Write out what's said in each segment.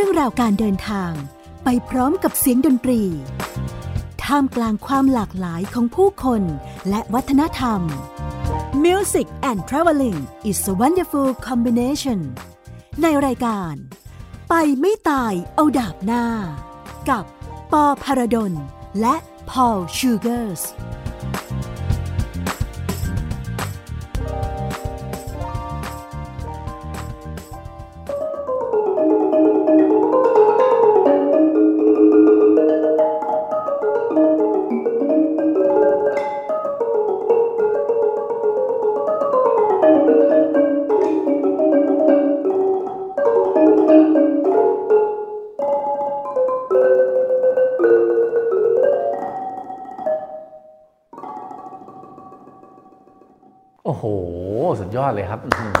รื่องราวการเดินทาง ไปพร้อมกับเสียงดนตรี ท่ามกลางความหลากหลายของผู้คนและวัฒนธรรม Music and Traveling is a wonderful combination ในรายการ ไปไม่ตายเอาดาบหน้า กับปอพารดลและพอลชูเกอร์ส ยอดเลยครับอื้อหือ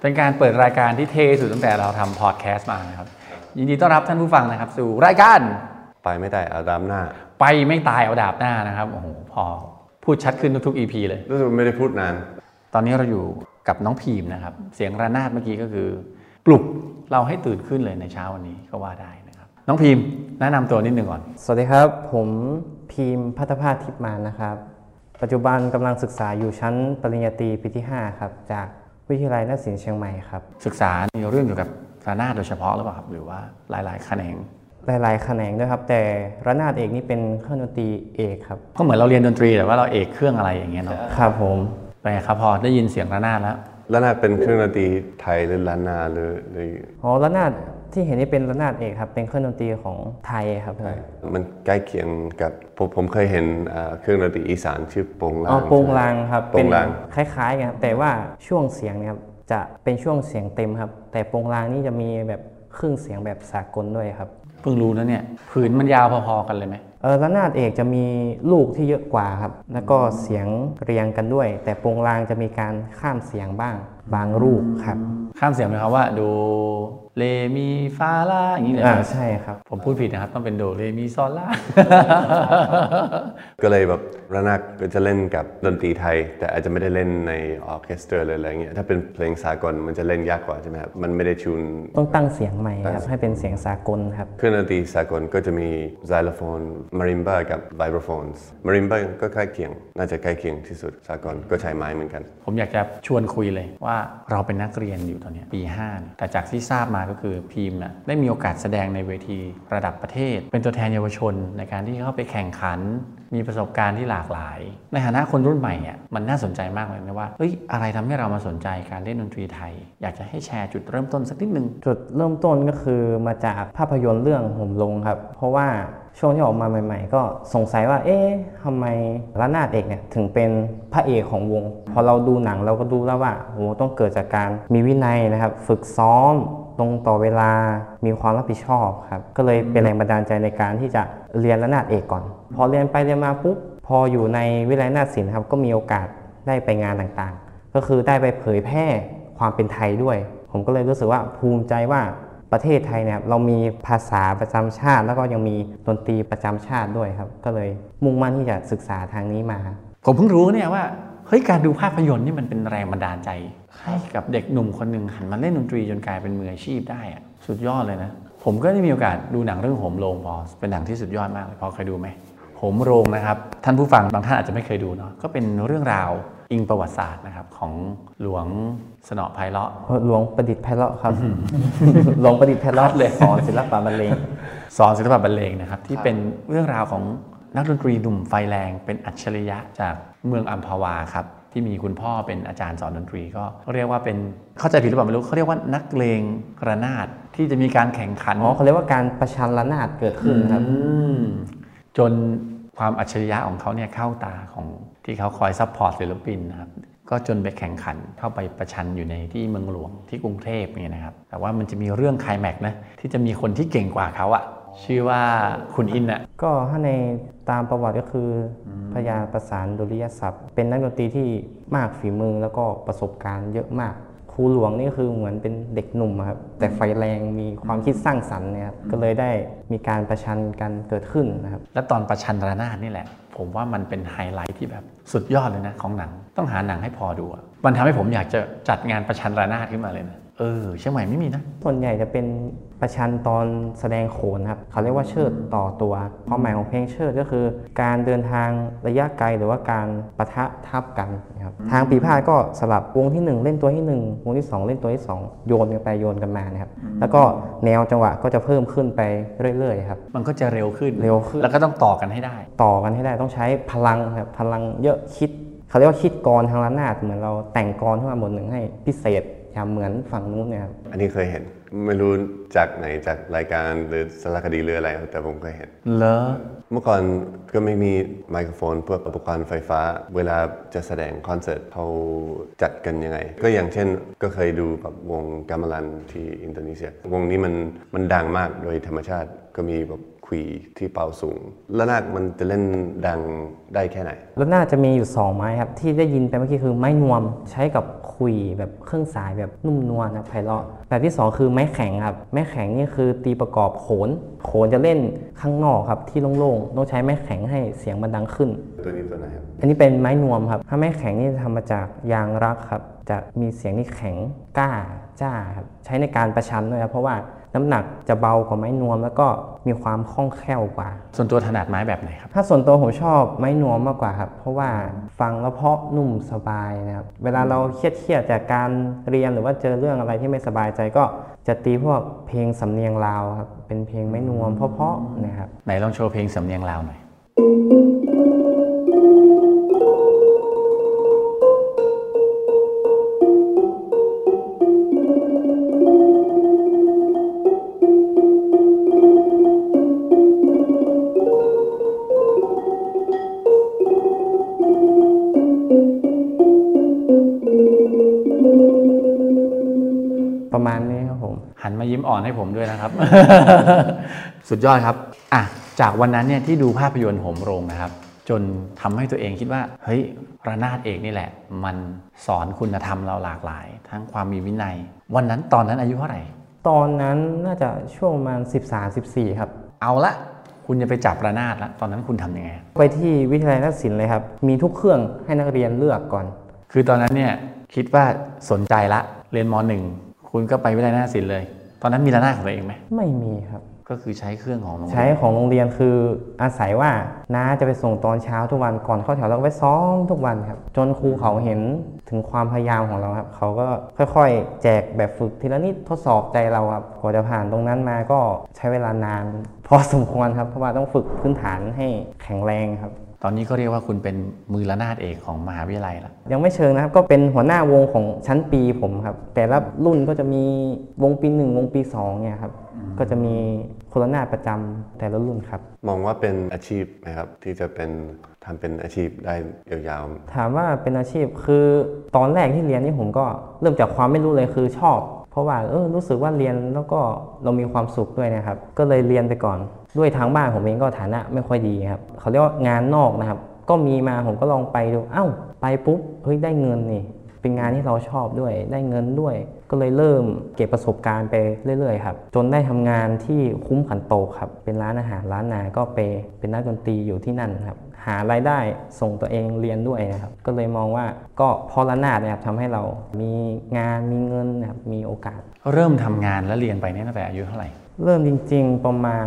เป็นการเปิดรายการที่เท่สุดตั้งแต่เราทำพอดแคสต์มานะครับ ยินดีต้อนรับท่านผู้ฟังนะครับ สู่รายการไปไม่ได้เอาดามหน้า ไปไม่ตายเอาดาบหน้านะครับโอ้โหพอพูดชัดขึ้นทุกๆ EP เลยรู้สึกไม่ได้พูดนาน ตอนนี้เราอยู่กับน้องพีมนะครับ เสียงระนาดเมื่อกี้ก็คือ ปลุกเราให้ตื่นขึ้นเลยในเช้าวันนี้ก็ว่าได้นะครับ น้องพีมแนะนำตัวนิดหนึ่งก่อน สวัสดีครับ ผมพีมพัฒภาสทิพย์มานนะครับ ปัจจุบันกำลังศึกษาอยู่ชั้นปริญญาตรีปีที่ 5 ครับ จากวิทยาลัยนาฏศิลป์เชียงใหม่ครับ ศึกษาในเรื่องเกี่ยวกับระนาดโดยเฉพาะหรือเปล่าครับ หรือว่าหลายๆแขนง หลายๆแขนงด้วยครับ แต่ระนาดเอกนี่เป็นเครื่องดนตรีเอกครับ ก็เหมือนเราเรียนดนตรีแต่ว่าเราเอกเครื่องอะไรอย่างเงี้ยเนาะครับผมเป็นไงครับพอได้ยินเสียงระนาดแล้วแล้วน่าเป็นเครื่องดนตรีไทยหรือล้านนาหรือหรืออ๋อระนาด ที่เห็นนี่เป็นระนาดเอกครับ เป็นเครื่องดนตรีของไทยครับผมมันใกล้เคียงกับผมผมเคยเห็นเอ่อเครื่องดนตรีอีสานชื่อโปงลางอ๋อโปงลางครับโปงลางคล้ายๆกันครับแต่ว่าช่วงเสียงเนี่ยครับจะเป็นช่วงเสียงเต็มครับ แต่โปงลางนี่จะมีแบบครึ่งเสียงแบบสากลด้วยครับเพิ่งรู้นะเนี่ยผืนมันยาวพอๆกันเลยไหมเออระนาดเอกจะมีลูกที่เยอะกว่าครับ แล้วก็เสียงเรียงกันด้วย แต่โปงลางจะมีการข้ามเสียงบ้าง บางลูกครับ ข้ามเสียงไหมครับว่าโด เรมีฟาลาอย่างนี้เลยอ่าไหมใช่ครับ ผมพูดผิดนะครับ ต้องเป็นโดเรมีซอลลาก็เลยแบบระนาดก็จะเล่นกับดนตรีไทย แต่อาจจะไม่ได้เล่นในออร์เคสตราเลยอะไรเงี้ยถ้าเป็นเพลงสากลมันจะเล่นยากกว่าใช่ไหมครับมันไม่ได้ชูนต้องตั้งเสียงใหม่ครับ ให้เป็นเสียงสากลครับเครื่องดนตรีสากลก็จะมีไซโลโฟนมาริมบากับไวโบรโฟนมาริมบาก็ใกล้เคียง น่าจะใกล้เคียงที่สุดสากลก็ใช้ไม้เหมือนกัน ผมอยากจะชวนคุยเลยว่าเราเป็นนักเรียนอยู่ตอนเนี้ยปี5เนี่ยแต่จากที่ทราบมาก็คือพีมน่ะได้มีโอกาสแสดงในเวทีระดับประเทศ เป็นตัวแทนเยาวชนในการที่เข้าไปแข่งขัน มีประสบการณ์ที่หลากหลาย ในฐานะคนรุ่นใหม่อะมันน่าสนใจมากเลยนะว่าเฮ้ยอะไรทำให้เรามาสนใจการเล่นดนตรีไทย อยากจะให้แชร์จุดเริ่มต้นสักนิดนึงจุดเริ่มต้นก็คือมาจากภาพยนตร์เรื่องห่มลงครับ เพราะว่าช่วงที่ออกมาใหม่ ๆ ก็สงสัยว่า เอ๊ะทำไมระนาดเอกเนี่ยถึงเป็นพระเอกของวง พอเราดูหนังเราก็ดูแล้วว่าโหต้องเกิดจากการมีวินัยนะครับ ฝึกซ้อม ตรงต่อเวลามีความรับผิดชอบครับ ก็เลยเป็นแรงบันดาลใจในการที่จะเรียนระนาดเอกก่อน พอเรียนไปเรียนมาปุ๊บพออยู่ในวิทยาลัยนาฏศิลป์ครับก็มีโอกาสได้ไปงานต่างๆ ก็คือได้ไปเผยแพร่ความเป็นไทยด้วย ผมก็เลยรู้สึกว่าภูมิใจว่าประเทศไทยเนี่ยเรามีภาษาประจำชาติ แล้วก็ยังมีดนตรีประจำชาติด้วยครับ ก็เลยมุ่งมั่นที่จะศึกษาทางนี้มา ผมเพิ่งรู้เนี่ยว่า เฮ้ยการดูภาพยนตร์นี่มันเป็นแรงบันดาลใจ ให้กับเด็กหนุ่มคนหนึ่งหันมาเล่นดนตรีจนกลายเป็นมืออาชีพได้อะสุดยอดเลยนะ ผมก็ได้มีโอกาสดูหนังเรื่องโหมโรงพอเป็นหนังที่สุดยอดมากเลยพอเคยดูไหมโหมโรงนะครับท่านผู้ฟังบางท่านอาจจะไม่เคยดูเนาะก็เป็นเรื่องราวอิงประวัติศาสตร์นะครับของหลวงสนอไพเราะหลวงประดิษฐ์ไพเราะครับหลวงประดิษฐ์ไพเราะเลยสอนศิลปะบรรเลงสอนศิลปะบรรเลงนะครับที่เป็นเรื่องราวของ นักดนตรีหนุ่มไฟแรงเป็นอัจฉริยะจากเมืองอัมพวาครับที่มีคุณพ่อเป็นอาจารย์สอนดนตรีก็เรียกว่าเป็นเข้าใจผิดหรือเปล่าไม่รู้เขาเรียกว่านักเลงระนาดที่จะมีการแข่งขันอ๋อเขาเรียกว่าการประชันระนาดเกิดขึ้นครับอืมจนความอัจฉริยะของเขาเนี่ยเข้าตาของที่เขาคอย support ศิลปินนะครับก็จนไปแข่งขันเข้าไปประชันอยู่ในที่เมืองหลวงที่กรุงเทพเนี่ยนะครับ แต่ว่ามันจะมีเรื่องไคลแม็กซ์นะที่จะมีคนที่เก่งกว่าเขาอะ ชื่อว่าขุนอินอะก็ถ้าในตามประวัติก็คือพระยาประสานดุริยศัพท์ เป็นนักดนตรีที่มากฝีมือแล้วก็ประสบการณ์เยอะมากครูหลวงนี่คือเหมือนเป็นเด็กหนุ่มอะครับแต่ไฟแรงมีความคิดสร้างสรรค์เนี่ยครับก็เลยได้มีการประชันกันเกิดขึ้นนะครับและตอนประชันระนาดนี่แหละ ผมว่ามันเป็นไฮไลท์ที่แบบสุดยอดเลยนะของหนัง ต้องหาหนังให้พอดูอะมันทำให้ผมอยากจะจัดงานประชันระนาดขึ้นมาเลยนะ เออเชียงใหม่ไม่มีนะ ส่วนใหญ่จะเป็นประชันตอนแสดงโขนครับ เขาเรียกว่าเชิดต่อตัว ความหมายของเพลงเชิดก็คือ การเดินทางระยะไกลหรือว่าการปะทะทับกันนะครับ ทางปีพาดก็สลับวงที่ 1 เล่นตัวที่ 1 วงที่ 2 เล่นตัวที่ 2 โยนกันไปโยนกันมานะครับ แล้วก็แนวจังหวะก็จะเพิ่มขึ้นไปเรื่อยๆครับ มันก็จะเร็วขึ้น เร็วขึ้น แล้วก็ต้องต่อกันให้ได้ ต่อกันให้ได้ต้องใช้พลังครับ พลังเยอะคิด เขาเรียกว่าคิดกรทางระนาดเหมือนเราแต่งกรขึ้นมาบทหนึ่งให้พิเศษ อย่าเหมือนฝั่งนู้นเนี่ยครับอันนี้เคยเห็น ไม่รู้จากไหนจากรายการหรือสารคดีหรืออะไร แต่ผมเคยเห็นเลอเมื่อก่อนก็ไม่มีไมโครโฟนพวกอุปกรณ์ไฟฟ้า เวลาจะแสดงคอนเสิร์ตเขาจัดกันยังไง ก็อย่างเช่นก็เคยดูแบบวงกามาลันที่อินโดนีเซีย วงนี้มันมันดังมากโดยธรรมชาติก็มีแบบขวีที่เป่าสูงแล้วนาดมันจะเล่นดังได้แค่ไหนแล้วน่าจะมีอยู่ 2 ไม้ครับ ที่ได้ยินไปเมื่อกี้คือไม้นวมใช้กับ คุยแบบเครื่องสายแบบนุ่มนวลนะไพเราะแบบที่ 2 คือไม้แข็งครับไม้แข็งนี่คือตีประกอบโขน โขนจะเล่นข้างนอกครับที่โล่งๆต้องใช้ไม้แข็งให้เสียงมันดังขึ้น ตัวนี้ตัวไหนครับอันนี้เป็นไม้นวมครับถ้าไม้แข็งนี่ทำมาจากยางรักครับ จะมีเสียงที่แข็งกล้าจ้าครับใช้ในการประชันด้วยครับเพราะว่าน้ำหนักจะเบากว่าไม้นวม แล้วก็มีความคล่องแคล่วกว่า ส่วนตัวถนัดไม้แบบไหนครับถ้าส่วนตัวผมชอบไม้นวมมากกว่าครับเพราะว่าฟังแล้วเพราะนุ่มสบายนะครับเวลาเราเครียดๆจากการเรียนหรือว่าเจอเรื่องอะไรที่ไม่สบายใจก็จะตีพวกเพลงสำเนียงลาวครับเป็นเพลงไม้นวมเพราะๆนะครับไหนลองโชว์เพลงสำเนียงลาวหน่อยปร หันมายิ้มอ่อนให้ผมด้วยนะครับ สุดยอดครับอะจากวันนั้นเนี่ยที่ดูภาพยนตร์โหมโรงนะครับ จนทำให้ตัวเองคิดว่า เฮ้ยระนาดเอกนี่แหละ มันสอนคุณธรรมเราหลากหลาย ทั้งความมีวินัย วันนั้นตอนนั้นอายุเท่าไหร่ ตอนนั้นน่าจะช่วงประมาณ 13-14 ครับ เอาละคุณจะไปจับระนาดละตอนนั้นคุณทำยังไง ไปที่วิทยาลัยนักศิลป์เลยครับ มีทุกเครื่องให้นักเรียนเลือกก่อน คือตอนนั้นเนี่ยคิดว่าสนใจละเรียนมหนึ่ง คุณก็ไปวิทยาลัยนาฏศิลป์เลย ตอนนั้นมีระนาดของตัวเองไหมไม่มีครับ ก็คือใช้เครื่องของโรงเรียนใช้ของโรงเรียนคืออาศัยว่าน้าจะไปส่งตอนเช้าทุกวันก่อนเข้าแถวเราก็ไปซ้อมทุกวันครับ จนครูเขาเห็นถึงความพยายามของเราครับ เขาก็ค่อยๆ แจกแบบฝึกทีละนิดทดสอบใจเราครับกว่าจะผ่านตรงนั้นมาก็ใช้เวลานาน พอสมควรครับเพราะว่าต้องฝึกพื้นฐานให้แข็งแรงครับ ตอนนี้ก็เรียกว่าคุณเป็นมือระนาดเอกของมหาวิทยาลัยละยังไม่เชิงนะครับ ก็เป็นหัวหน้าวงของชั้นปีผมครับ แต่ละรุ่นก็จะมีวงปีหนึ่งวงปีสองเนี่ยครับ ก็จะมีโคโรนาประจำแต่ละรุ่นครับ มองว่าเป็นอาชีพไหมครับที่จะเป็นทำเป็นอาชีพได้ยาวถามว่าเป็นอาชีพคือตอนแรกที่เรียนนี่ผมก็เริ่มจากความไม่รู้เลยคือชอบเพ ราะว่าเออรู้สึกว่าเรียนแล้วก็เรามีความสุขด้วยนะครับ ก็เลยเรียนไปก่อน ด้วยทางบ้านผมเองก็ฐานะไม่ค่อยดีครับเขาเรียกว่างานนอกนะครับ ก็มีมาผมก็ลองไปดู เอ้า ไปปุ๊บเฮ้ยได้เงินนี่ เป็นงานที่เราชอบด้วย ได้เงินด้วย ก็เลยเริ่มเก็บประสบการณ์ไปเรื่อยๆครับ จนได้ทำงานที่คุ้มขันโตกครับ เป็นร้านอาหารร้านนา ก็ไปเป็นนักดนตรีอยู่ที่นั่นครับ หารายได้ส่งตัวเองเรียนด้วยนะครับ ก็เลยมองว่าก็เพอละนาดนะครับทำให้เรามีงานมีเงินนะครับ มีโอกาส เริ่มทำงานและเรียนไปเนี่ยตั้งแต่อายุเท่าไหร่ เริ่มจริง ๆ ประมาณ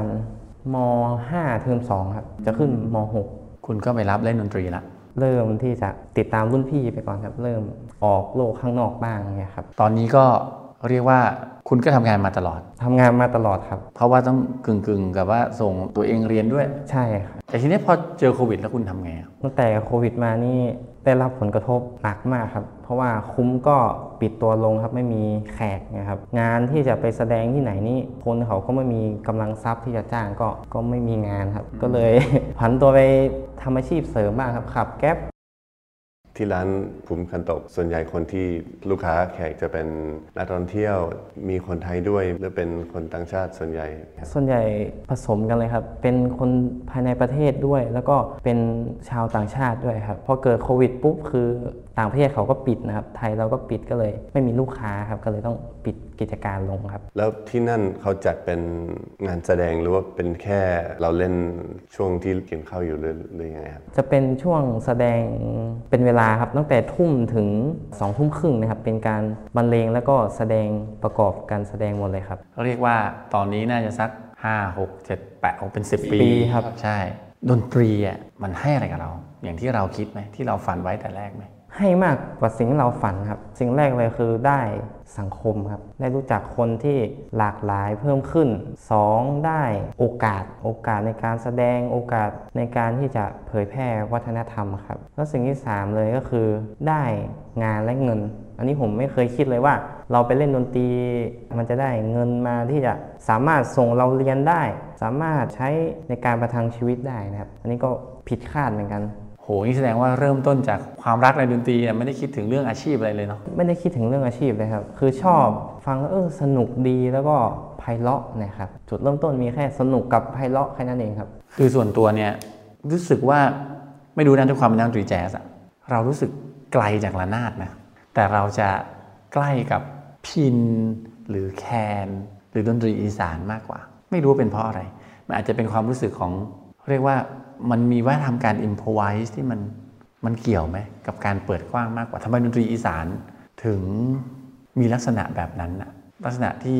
ม 5 เทอม2ครับ จะขึ้นม 6 คุณก็ไปรับเล่นดนตรีละ เริ่มที่จะติดตามรุ่นพี่ไปก่อนครับ เริ่มออกโลกข้างนอกบ้างเนี่ยครับ ตอนนี้ก็เรียกว่าคุณก็ทำงานมาตลอดทำงานมาตลอดครับ เพราะว่าต้องกึ่งๆ กับว่าส่งตัวเองเรียนด้วย ใช่ครับแต่ทีนี้พอเจอโควิดแล้วคุณทำไงอะตั้งแต่โควิดมานี่ ได้รับผลกระทบหนักมากครับ เพราะว่าคุ้มก็ปิดตัวลงครับไม่มีแขกนะครับ งานที่จะไปแสดงที่ไหนนี่คนเขาก็ไม่มีกำลังทรัพย์ที่จะจ้างก็ก็ไม่มีงานครับ ก็เลยผันตัวไปทำอาชีพเสริมบ้างครับขับแก๊ป ที่ร้านภูมิคันตก ส่วนใหญ่คนที่ลูกค้าแขกจะเป็นนักท่องเที่ยว มีคนไทยด้วยหรือเป็นคนต่างชาติส่วนใหญ่ ส่วนใหญ่ผสมกันเลยครับ เป็นคนภายในประเทศด้วย แล้วก็เป็นชาวต่างชาติด้วยครับพอเกิดโควิดปุ๊บคือต่างประเทศเขาก็ปิดนะครับ ไทยเราก็ปิดก็เลยไม่มีลูกค้าครับ ก็เลยต้องปิดกิจการลงครับ แล้วที่นั่นเขาจัดเป็นงานแสดงหรือว่าเป็นแค่เราเล่นช่วงที่กินข้าวอยู่หรือหรือยังไงครับ จะเป็นช่วงแสดงเป็นเวลาครับ ตั้งแต่ทุ่มถึง2องทุ่มครึ่งนะครับ เป็นการบรรเลงแล้วก็แสดงประกอบการแสดงหมดเลยครับเรียกว่าตอนนี้น่าจะสัก 5 6 7 8 6เป็น 10 ปีปีครับ ใช่ ดนตรีอะมันให้อะไรกับเรา อย่างที่เราคิดไหมที่เราฝันไว้แต่แรกไหม ให้มากกว่าสิ่งที่เราฝันครับ สิ่งแรกเลยคือได้สังคมครับ ได้รู้จักคนที่หลากหลายเพิ่มขึ้น 2. ได้โอกาส โอกาสในการแสดง โอกาสในการที่จะเผยแพร่วัฒนธรรมครับ แล้วสิ่งที่ 3 เลยก็คือได้งานและเงิน อันนี้ผมไม่เคยคิดเลยว่า เราไปเล่นดนตรี มันจะได้เงินมาที่จะสามารถส่งเราเรียนได้ สามารถใช้ในการประทังชีวิตได้นะครับ อันนี้ก็ผิดคาดเหมือนกัน โหนี่แสดงว่าเริ่มต้นจากความรักในดนตรีอะไม่ได้คิดถึงเรื่องอาชีพอะไรเลยเนาะไม่ได้คิดถึงเรื่องอาชีพเลยครับ คือชอบฟังแล้วเออสนุกดีแล้วก็ไพเราะนะครับจุดเริ่มต้นมีแค่สนุกกับไพเราะแค่นั้นเองครับ คือส่วนตัวเนี่ยรู้สึกว่าไม่รู้นะด้วยความเป็นนักดนตรีแจ๊สอะเรารู้สึกไกลจากระนาดนะแต่เราจะใกล้กับพินหรือแคน หรือดนตรีอีสานมากกว่า ไม่รู้ว่าเป็นเพราะอะไร มันอาจจะเป็นความรู้สึกของเรียกว่า มันมีวัฒนธรรมการ improvise ที่มันมันเกี่ยวไหมกับการเปิดกว้างมากกว่าทำไมดนตรีอีสานถึงมีลักษณะแบบนั้นนะลักษณะที่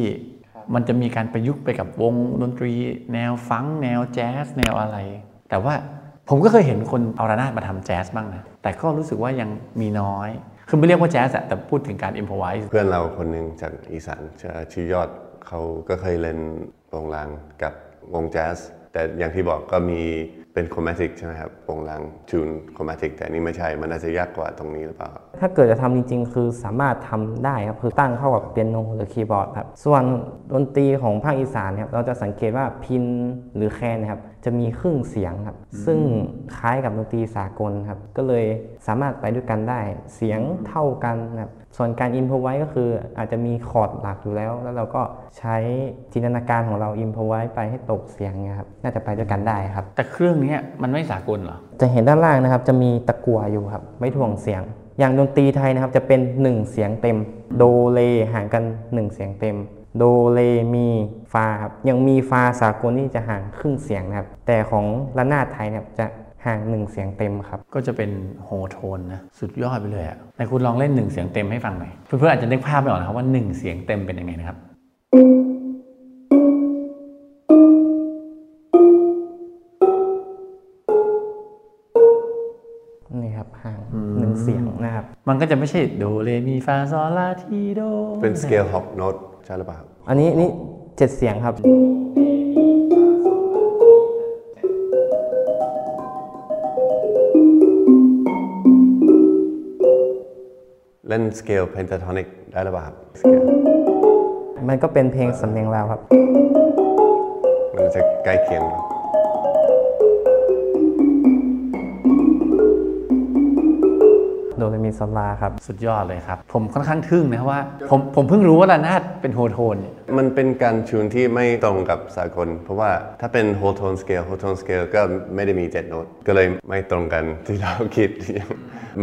มันจะมีการประยุกต์ไปกับวงดนตรี แนวฟังแนวแจ๊สแนวอะไร แต่ว่าผมก็เคยเห็นคนเอาระนาดมาทำแจ๊สบ้างนะ แต่ก็รู้สึกว่ายังมีน้อย คือไม่เรียกว่าแจ๊สอะแต่พูดถึงการ improviseเพื่อนเราคนหนึ่งจากอีสานชื่อชื่อยอดเขาก็เคยเล่นโรงรางกับวงแจ๊สแต่อย่างที่บอกก็มี เป็นโครมาติกใช่ไหมครับวงรางจูนโครมาติกแต่นี่ไม่ใช่ มันน่าจจะยากกว่าตรงนี้หรือเปล่า ถ้าเกิดจะทำจริง ๆ คือสามารถทำได้ครับ คือตั้งเข้ากับเปียโนหรือคีย์บอร์ดครับ ส่วนดนตรีของภาคอีสานเนี่ยเราจะสังเกตว่าพินหรือแคนนะครับ จะมีครึ่งเสียงครับ ซึ่งคล้ายกับดนตรีสากลครับ ก็เลยสามารถไปด้วยกันได้ เสียงเท่ากันครับ ส่วนการอินพอไว้ก็คืออาจจะมีคอร์ดหลักอยู่แล้ว แล้วเราก็ใช้จินตนาการของเราอินพอไว้ไปให้ตกเสียงเนะครับน่าจะไปด้วยกันได้ครับ แต่เครื่องเนี้ยมันไม่สากลเหรอ จะเห็นด้านล่างนะครับจะมีตะกั่วอยู่ครับไว้ถ่วงเสียง อย่างดนตรีไทยนะครับจะเป็น 1 เสียงเต็ม โดเลห่างกัน 1 เสียงเต็มโดเลมีฟาครับยังมีฟาสากลที่จะห่างครึ่งเสียงนะครับ แต่ของระนาดไทยนะครับจะ ห่าง1เสียงเต็มครับ ก็จะเป็นโฮโทนนะ สุดยอดไปเลยอะแต่คุณลองเล่นหนึ่งเสียงเต็มให้ฟังหน่อยเพื่อนๆอาจจะนึกภาพไม่ออกนะครับว่าหนึ่งเสียงเต็มเป็นยังไงนะครับนี่ครับห่างหนึ่งเสียงนะครับ มันก็จะไม่ใช่โดเรมีฟาซอลาทีโด เป็นสเกลฮอปโน้ตใช่หรือเปล่าครับอันนี้นี่เจ็ดเสียงครับ เล่น scale pentatonic ได้หรือเปล่าครับสเกลมันก็เป็นเพลงสำเนียงลาวครับ มันจะใกล้เคียงเนอ โดเรมีโซลาครับ สุดยอดเลยครับ ผมค่อนข้างทึ่งนะว่า ผมผมเพิ่งรู้ว่าระนาดเป็นโฮโทนเนี่ยมันเป็นการชูนที่ไม่ตรงกับสากล เพราะว่าถ้าเป็น whole tone scale whole tone scale ก็ไม่ได้มีเจ็ดโน้ตก็เลยไม่ตรงกันที่เราคิด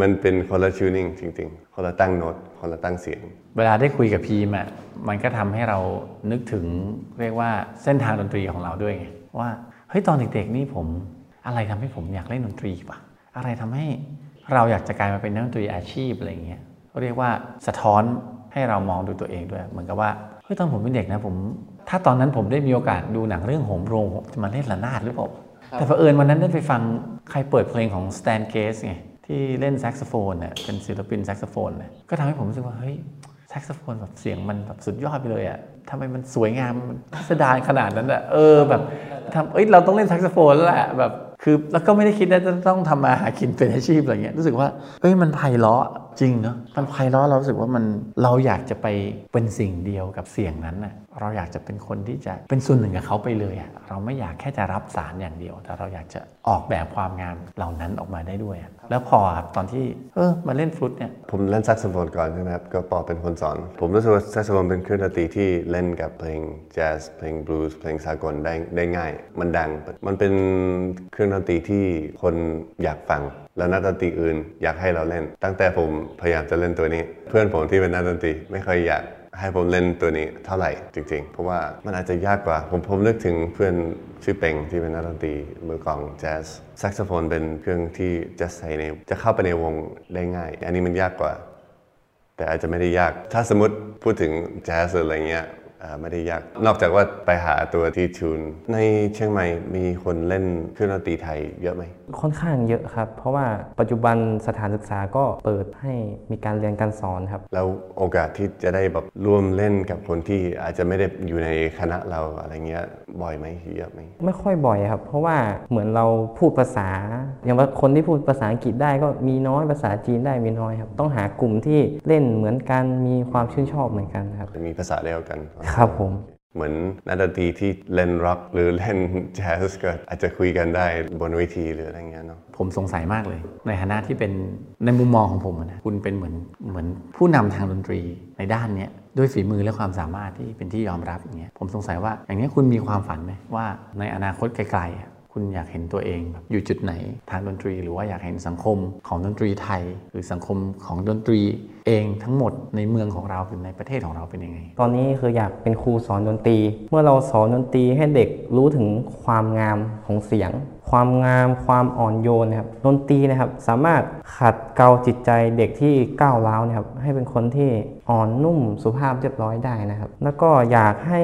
มันเป็นคนละ tuning จริง ๆ คนละตั้งโน้ตคนละตั้งเสียง เวลาได้คุยกับพีมอะมันก็ทำให้เรานึกถึงเรียกว่าเส้นทางดนตรีของเราด้วยไงว่าเฮ้ยตอนเด็กๆนี่ผมอะไรทำให้ผมอยากเล่นดนตรีวะอะไรทำให้ เราอยากจะกลายมาเป็นนักดนตรีอาชีพอะไรอย่างเงี้ยเขาเรียกว่าสะท้อนให้เรามองดูตัวเองด้วย เหมือนกับว่าเฮ้ยตอนผมเป็นเด็กนะผม ถ้าตอนนั้นผมได้มีโอกาสดูหนังเรื่องโหมโรงผมจะมาเล่นระนาดหรือเปล่าแต่เผอิญวันนั้นได้ไปฟังใครเปิดเพลงของ Stan Getz ไงที่เล่นแซกโซโฟนเนี่ยเป็นศิลปินแซกโซโฟนเนี่ยก็ทำให้ผมรู้สึกว่าเฮ้ยแซกโซโฟนแบบเสียงมันแบบสุดยอดไปเลยอะ่ะทำไมมันสวยงามมันพิสดารขนาดนั้นอะ่ะเออแบบทำเอ้ยเราต้องเล่นแซกโซโฟนแล้วแหละแบบ คือแล้วก็ไม่ได้คิดว่าจะต้องทำมาหากินเป็นอาชีพอะไรเงี้ยรู้สึกว่าเอ้ยมันไพเราะจริงเนาะมันไพเราะเรารู้สึกว่ามันเราอยากจะไปเป็นสิ่งเดียวกับเสียงนั้นน่ะเราอยากจะเป็นคนที่จะเป็นส่วนหนึ่งกับเขาไปเลยอะเราไม่อยากแค่จะรับสารอย่างเดียว แต่เราอยากจะ ออกแบบความงามเหล่านั้นออกมาได้ด้วยอะแล้วพอครับตอนที่เออมาเล่นฟลุตเนี่ยผมเล่นแซกโซโฟนก่อนใช่ไหมครับก็ปอเป็นคนสอน ผมรู้สึกว่าแซกโซโฟนเป็นเครื่องดนตรีที่เล่นกับเพลงแจ๊สเพลงบลูส์เพลงสากลได้ได้ง่าย มันดังมันเป็นเครื่องดนตรีที่คนอยากฟังแล้วนักดนตรีอื่นอยากให้เราเล่น ตั้งแต่ผมพยายามจะเล่นตัวนี้ เพื่อนผมที่เป็นนักดนตรีไม่ค่อยอยาก ให้ผมเล่นตัวนี้เท่าไหร่จริงๆ เพราะว่ามันอาจจะยากกว่า ผมผมนึกถึงเพื่อนชื่อเป่งที่เป็นนักดนตรีมือกลองแจ๊สแซกโซโฟนเป็นเครื่องที่จะใส่ในจะเข้าไปในวงได้ง่าย อันนี้มันยากกว่า แต่อาจจะไม่ได้ยาก ถ้าสมมติพูดถึงแจ๊สหรือะไรเงี้ย ไม่ได้ยาก นอกจากว่าไปหาตัวที่ทูน ในเชียงใหม่มีคนเล่นเครื่องดนตรีไทยเยอะไหม ค่อนข้างเยอะครับ เพราะว่าปัจจุบันสถานศึกษาก็เปิดให้มีการเรียนการสอนครับ แล้วโอกาสที่จะได้แบบร่วมเล่นกับคนที่อาจจะไม่ได้อยู่ในคณะเราอะไรเงี้ยบ่อยไหมเยอะไหมไม่ค่อยบ่อยครับ เพราะว่าเหมือนเราพูดภาษา อย่างว่าคนที่พูดภาษาอังกฤษได้ก็มีน้อยภาษาจีนได้มีน้อยครับ ต้องหากลุ่มที่เล่นเหมือนกันมีความชื่นชอบเหมือนกันครับมีภาษาเดียวกันครับผม เหมือนนักดนตรีที่เล่นร็อกหรือเล่นแจ๊สก็อาจจะคุยกันได้บนเวทีหรืออะไรเงี้ยเนาะผมสงสัยมากเลย ในฐานะที่เป็นในมุมมองของผมอะนะคุณเป็นเหมือนเหมือนผู้นำทางดนตรีในด้านเนี้ยด้วยฝีมือและความสามารถที่เป็นที่ยอมรับอย่างเงี้ยผมสงสัยว่าอย่างนี้ยคุณมีความฝันไหมว่าในอนาคตไกลๆอะ คุณอยากเห็นตัวเองแบบอยู่จุดไหนทางดนตรี หรือว่าอยากเห็นสังคมของดนตรีไทย หรือสังคมของดนตรีเองทั้งหมดในเมืองของเราหรือในประเทศของเราเป็นยังไง ตอนนี้คืออยากเป็นครูสอนดนตรี เมื่อเราสอนดนตรีให้เด็กรู้ถึงความงามของเสียง ความงามความอ่อนโยนนะครับดนตรีนะครับสามารถขัดเกลาจิตใจเด็กที่ก้าวร้าวนะครับให้เป็นคนที่อ่อนนุ่มสุภาพเรียบร้อยได้นะครับ แล้วก็อยากให้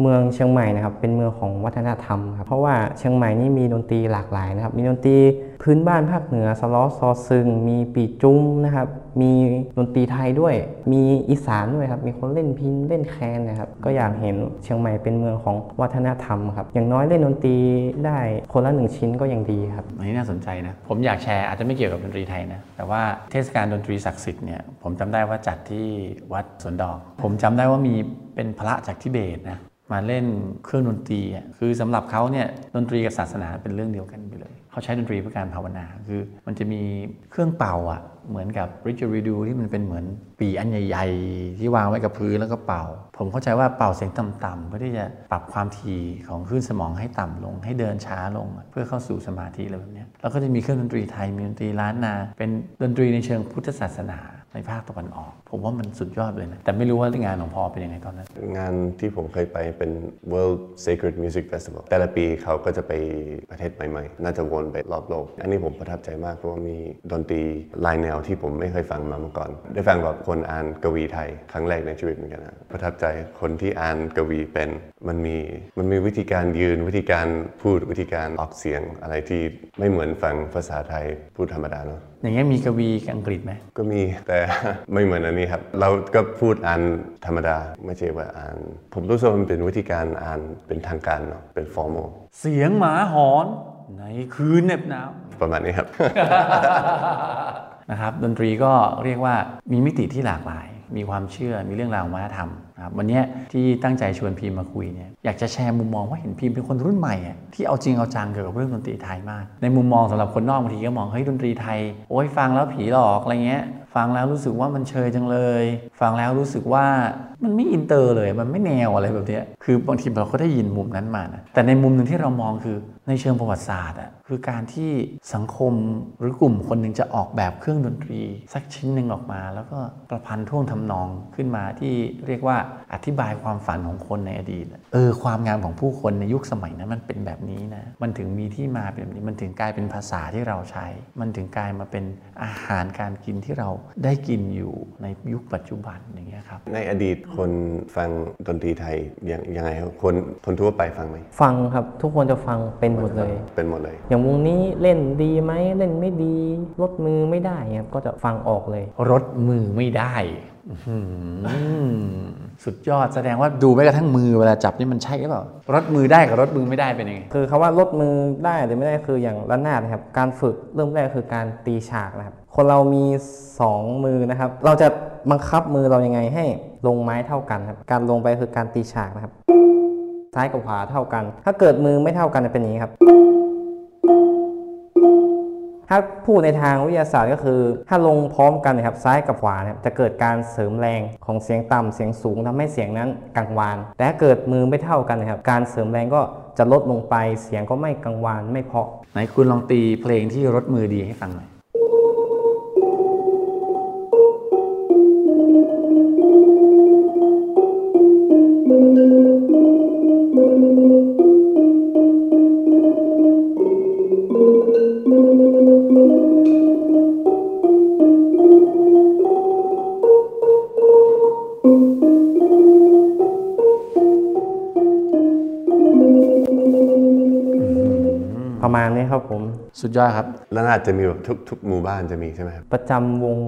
เมืองเชียงใหม่นะครับเป็นเมืองของวัฒนธรรมครับเพราะว่าเชียงใหม่นี่มีดนตรีหลากหลายนะครับมีดนตรีพื้นบ้านภาคเหนือสล้อซอซึง มีปีจุ้มนะครับมีดนตรีไทยด้วย มีอีสานด้วยครับมีคนเล่นพินเล่นแคนนะครับก็อยากเห็นเชียงใหม่เป็นเมืองของวัฒนธรรมครับอย่างน้อยเล่นดนตรีได้คนละหนึ่งชิ้นก็ยังดีครับอันนี้น่าสนใจนะผมอยากแชร์อาจจะไม่เกี่ยวกับดนตรีไทยนะแต่ว่าเทศกาลดนตรีศักดิ์สิทธิ์เนี่ยผมจำได้ว่าจัดที่วัดสวนดอก ผมจำได้ว่ามีเป็นพระจากทิเบตนะ มาเล่นเครื่องดนตรีอะคือสำหรับเขาเนี่ยดนตรีกับศาสนาเป็นเรื่องเดียวกันไปเลย เขาใช้ดนตรีเพื่อการภาวนาคือ มันจะมีเครื่องเป่าอะเหมือนกับริจูริดูที่มันเป็นเหมือนปีอันใหญ่ ๆ ที่วางไว้กับพื้นแล้วก็เป่า ผมเข้าใจว่าเป่าเสียงต่ำๆเพื่อที่จะปรับความถี่ของคลื่นสมองให้ต่ำลง ให้เดินช้าลง เพื่อเข้าสู่สมาธิอะไรแบบนี้แล้วก็จะมีเครื่องดนตรีไทยมีดนตรีล้านนา เป็นดนตรีในเชิงพุทธศาสนา ในภาคตะวันออก ผมว่ามันสุดยอดเลยนะ แต่ไม่รู้ว่างานของพอเป็นยังไงตอนนั้น งานที่ผมเคยไปเป็น World Sacred Music Festival แต่ละปีเขาก็จะไปประเทศใหม่ๆ น่าจะวนไปรอบโลก อันนี้ผมประทับใจมากเพราะว่ามีดนตรีลายแนวที่ผมไม่เคยฟังมาเมื่อก่อน ได้ฟังแบบคนอ่านกวีไทยครั้งแรกในชีวิตเหมือนกันนะประทับใจคนที่อ่านกวีเป็นมันมีมันมีวิธีการยืนวิธีการพูดวิธีการออกเสียงอะไรที่ไม่เหมือนฟังภาษาไทยพูดธรรมดาเนาะอย่างเงี้ยมีกวีอังกฤษไหมก็มีแต่ไม่เหมือนอันนี้ครับ เราก็พูดอ่านธรรมดา ไม่ใช่ว่าอ่าน ผมรู้สึกว่ามันเป็นวิธีการอ่านเป็นทางการเนาะเป็น formal เสียงหมาหอนในคืนเหน็บหนาวประมาณนี้ครับนะครับดนตรีก็เรียกว่ามีมิติที่หลากหลาย มีความเชื่อ มีเรื่องราววัฒนธรรมนะครับวันนี้ที่ตั้งใจชวนพีมมาคุยเนี่ยอยากจะแชร์มุมมองว่าเห็นพีมเป็นคนรุ่นใหม่ที่เอาจริงเอาจังเกี่ยวกับเรื่องดนตรีไทยมาก ในมุมมองสำหรับคนนอกบางทีก็มองเฮ้ยดนตรีไทยโอ้ยฟังแล้วผีหลอกอะไรเงี้ยฟังแล้วรู้สึกว่ามันเชยจังเลย ฟังแล้วรู้สึกว่ามันไม่อินเตอร์เลย มันไม่แนวอะไรแบบเนี้ยคือบางทีเราก็ได้ยินมุมนั้นมานะแต่ในมุมหนึ่งที่เรามองคือ ในเชิงประวัติศาสตร์อะคือการที่สังคมหรือกลุ่มคนหนึ่งจะออกแบบเครื่องดนตรี สักชิ้นหนึ่งออกมา แล้วก็ประพันธ์ท่วงทำนองขึ้นมาที่เรียกว่าอธิบายความฝันของคนในอดีตเออความงามของผู้คนในยุคสมัยนั้นมันเป็นแบบนี้นะมันถึงมีที่มาแบบนี้มันถึงกลายเป็นภาษาที่เราใช้ มันถึงกลายมาเป็นอาหารการกินที่เราได้กินอยู่ในยุคปัจจุบันอย่างเงี้ยครับ ในอดีตคนฟังดนตรีไทยยังยังไงครับคนคนทั่วไปฟังไหมฟังครับทุกคนจะฟังเป็นหมดเลย เป็นหมดเลย อย่างวงนี้เล่นดีไหมเล่นไม่ดีลดมือไม่ได้ครับก็จะฟังออกเลยรถมือไม่ได้อื้อหือสุดยอดแสดงว่าดูแม้กระทั่งมือเวลาจับนี่มันใช่หรือเปล่ารถมือได้กับรถมือไม่ได้เป็นยังไงคือคาว่าลดมือได้หรือไม่ได้คืออย่างระนาดนะครับการฝึกเริ่มแรกคือการตีฉากนะครับ คนเรามี 2 มือนะครับ เราจะบังคับมือเรายังไงให้ลงไม้เท่ากันครับ การลงไปคือการตีฉากนะครับ ซ้ายกับขวาเท่ากัน ถ้าเกิดมือไม่เท่ากันจะเป็นอย่างนี้ครับ ถ้าพูดในทางวิทยาศาสตร์ก็คือ ถ้าลงพร้อมกันนะครับซ้ายกับขวานะครับจะเกิดการเสริมแรงของเสียงต่ำเสียงสูงทำให้เสียงนั้นกังวาน แต่ถ้าเกิดมือไม่เท่ากันนะครับ การเสริมแรงก็จะลดลงไป เสียงก็ไม่กังวานไม่เพาะ ไหนคุณลองตีเพลงที่รถมือดีให้ฟังหน่อย สุดยอดครับ แล้วน่าจะมีแบบทุกทุกหมู่บ้านจะมีใช่ไหมครับ ประจำวง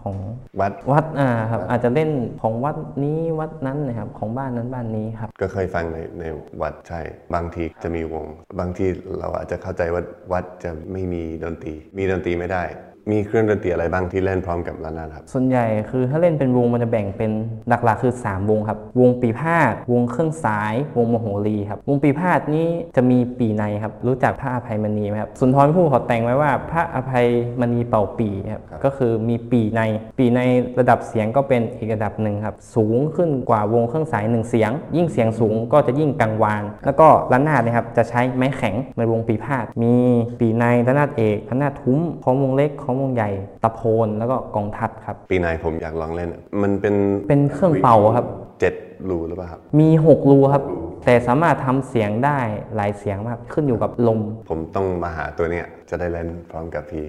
ของวัดวัดอ่าครับ อาจจะเล่นของวัดนี้วัดนั้นนะครับของบ้านนั้นบ้านนี้ครับ ก็เคยฟังในในวัดใช่บางทีจะมีวง บางที่เราอาจจะเข้าใจว่าวัดจะไม่มีดนตรี มีดนตรีไม่ได้ มีเครื่องดนตรีอะไรบ้างที่เล่นพร้อมกับระนาดครับส่วนใหญ่คือถ้าเล่นเป็นวงมันจะแบ่งเป็นหลักๆ คือ 3 วงครับ วงปีพาดวงเครื่องสาย วงมโหรีครับ วงปีพาดนี้จะมีปีในครับ รู้จักพระอภัยมณีไหมครับสุนทรภู่เขาแต่งไว้ว่าพระอภัยมณีเป่าปีครับก็คือมีปีใน ปีในระดับเสียงก็เป็นอีกระดับหนึ่งครับสูงขึ้นกว่าวงเครื่องสายหนึ่งเสียง ยิ่งเสียงสูงก็จะยิ่งกังวาน แล้วก็ระนาดเนะครับจะใช้ไม้แข็งในวงปีพาดมีปีในระนาดเอกระนาดทุ้มของวงเล็กของวงใหญ่ ตะโพนแล้วก็กองทัดครับ ปีไหนผมอยากลองเล่นมันเป็นเป็นเครื่องเป่าครับเจ็ดรูหรือเปล่าครับ มี 6 รูครับ แต่สามารถทำเสียงได้หลายเสียงมากขึ้นอยู่กับลม ผมต้องมาหาตัวเนี้ยจะได้เล่นพร้อมกับพี่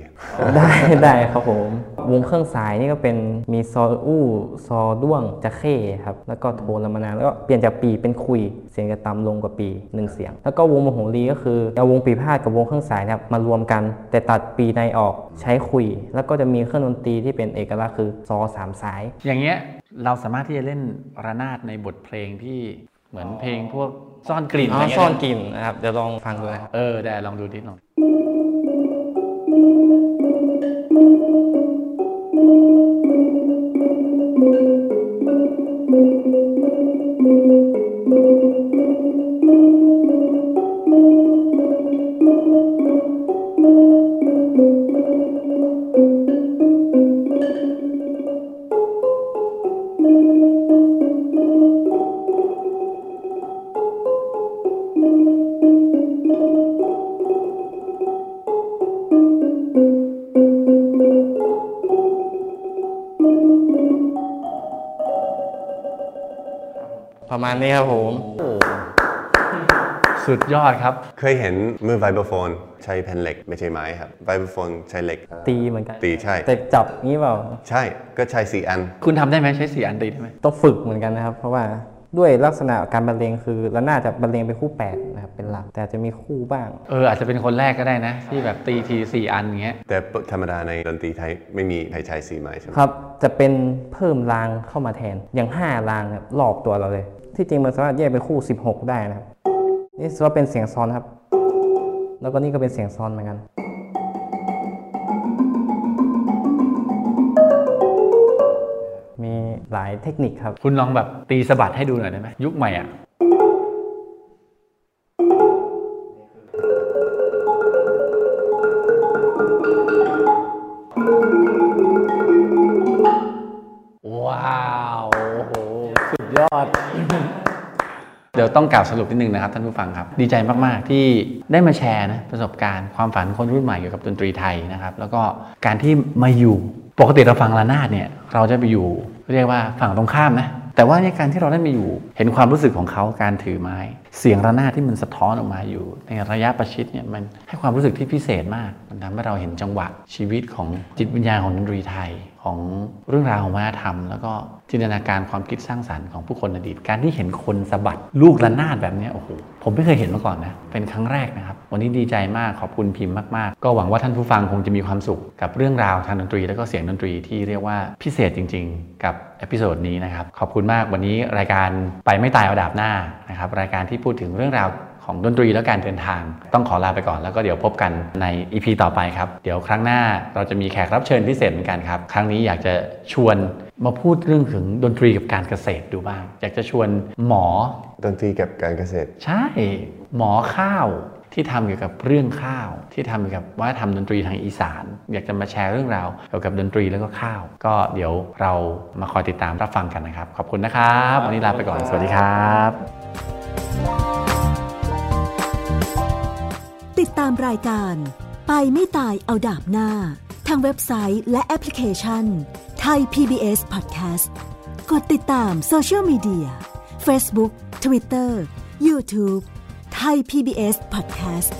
ได้ได้ครับผม วงเครื่องสายนี่ก็เป็นมีซออู้ซอด้วงจะเข้ครับแล้วก็โทนละมานานแล้วก็เปลี่ยนจากปีเป็นคุย เสียงจะต่ำลงกว่าปีหนึ่งเสียง แล้วก็วงมโหรีก็คือเอาวงปีพาดกับวงเครื่องสายนะครับมารวมกัน แต่ตัดปีในออกใช้คุย แล้วก็จะมีเครื่องดนตรีที่เป็นเอกลักษณ์คือซอสามสาย อย่างเงี้ยเราสามารถที่จะเล่นระนาดในบทเพลงที่ เหมือนเพลงพวกซ่อนกลิ่นอ๋อะไรอเงี้ยซ่อนกลิ่นนะครับเดี๋ยวลองฟังดูนะครับเออได้ลองดูนิดหน่อยปร มาณนี้ครับผม สุดยอดครับ เคยเห็นมือไวโบโฟน ใช้แผ่นเหล็กไม่ใช่ไม้ครับไวโบโฟนใช้เหล็ก ตีเหมือนกัน ตีใช่ แต่จับงี้เปล่า ใช่ก็ใช้สี่อัน คุณทำได้ไหมใช้สี่อันตีได้ไหมต้องฝึกเหมือนกันนะครับ เพราะว่าด้วยลักษณะการบรรเลงคือระนาดจะบรรเลงเป็นคู่แปดนะครับ เป็นหลัก แต่จะมีคู่บ้าง เออ อาจจะเป็นคนแรกก็ได้นะ ที่แบบตีทีสี่อันอย่างเงี้ยแต่ธรรมดาในดนตรีไทยไม่มีใครใช้สี่ไม้ใช่ไหมครับ จะเป็นเพิ่มรางเข้ามาแทนอย่าง5รางเนี่ยรอบตัวเราเลย ที่จริงมันสามารถแยกเป็นคู่ 16 ได้นะครับ นี่ถือว่าเป็นเสียงซ้อนครับ แล้วก็นี่ก็เป็นเสียงซ้อนเหมือนกันมีหลายเทคนิคครับ คุณลองแบบตีสะบัดให้ดูหน่อยได้ไหมยุคใหม่อะ ต้องกล่าวสรุปนิดนึงนะครับท่านผู้ฟังครับ ดีใจมากๆที่ได้มาแชร์นะประสบการณ์ความฝันคนรุ่นใหม่เกี่ยวกับดนตรีไทยนะครับ แล้วก็การที่มาอยู่ปกติเราฟังระนาดเนี่ยเราจะไปอยู่เรียกว่าฝั่งตรงข้ามนะแต่ว่าในการที่เราได้มาอยู่เห็นความรู้สึกของเขาการถือไม้ เสียงระนาดที่มันสะท้อนออกมาอยู่ ในระยะประชิดเนี่ยมันให้ความรู้สึกที่พิเศษมาก มันทำให้เราเห็นจังหวะชีวิตของจิตวิญญาณของดนตรีไทยของเรื่องราวของวัฒนธรรม แล้วก็ จินตนาการความคิดสร้างสรรค์ของผู้คนอดีต การที่เห็นคนสะบัดลูกระนาดแบบนี้โอ้โหผมไม่เคยเห็นมาก่อนนะ เป็นครั้งแรกนะครับ วันนี้ดีใจมากขอบคุณพิมพ์มาก ๆ ก็หวังว่าท่านผู้ฟังคงจะมีความสุขกับเรื่องราวทางดนตรี แล้วก็เสียงดนตรีที่เรียกว่าพิเศษจริง ๆ กับ episode นี้นะครับขอบคุณมากวันนี้รายการไปไม่ตายเอาดาบหน้านะครับรายการที่พูดถึงเรื่องราว ของดนตรีและการเดินทาง ต้องขอลาไปก่อนแล้วก็เดี๋ยวพบกันใน EP ต่อไปครับ เดี๋ยวครั้งหน้าเราจะมีแขกรับเชิญพิเศษเหมือนกันครับ ครั้งนี้อยากจะชวนมาพูดเรื่องถึงดนตรีกับการเกษตรดูบ้าง อยากจะชวนหมอ ดนตรีกับการเกษตร ใช่ หมอข้าวที่ทำเกี่ยวกับเรื่องข้าว ที่ทำเกี่ยวกับว่าทำดนตรีทางอีสาน อยากจะมาแชร์เรื่องราวเกี่ยวกับดนตรีแล้วก็ข้าว ก็เดี๋ยวเรามาคอยติดตามรับฟังกันนะครับ ขอบคุณนะครับ วันนี้ลาไปก่อน สวัสดีครับ ติดตามรายการ ไปไม่ตายเอาดาบหน้า ทางเว็บไซต์และแอปพลิเคชันไทย PBS Podcast กดติดตามโซเชียลมีเดีย Facebook Twitter YouTube ไทย PBS Podcast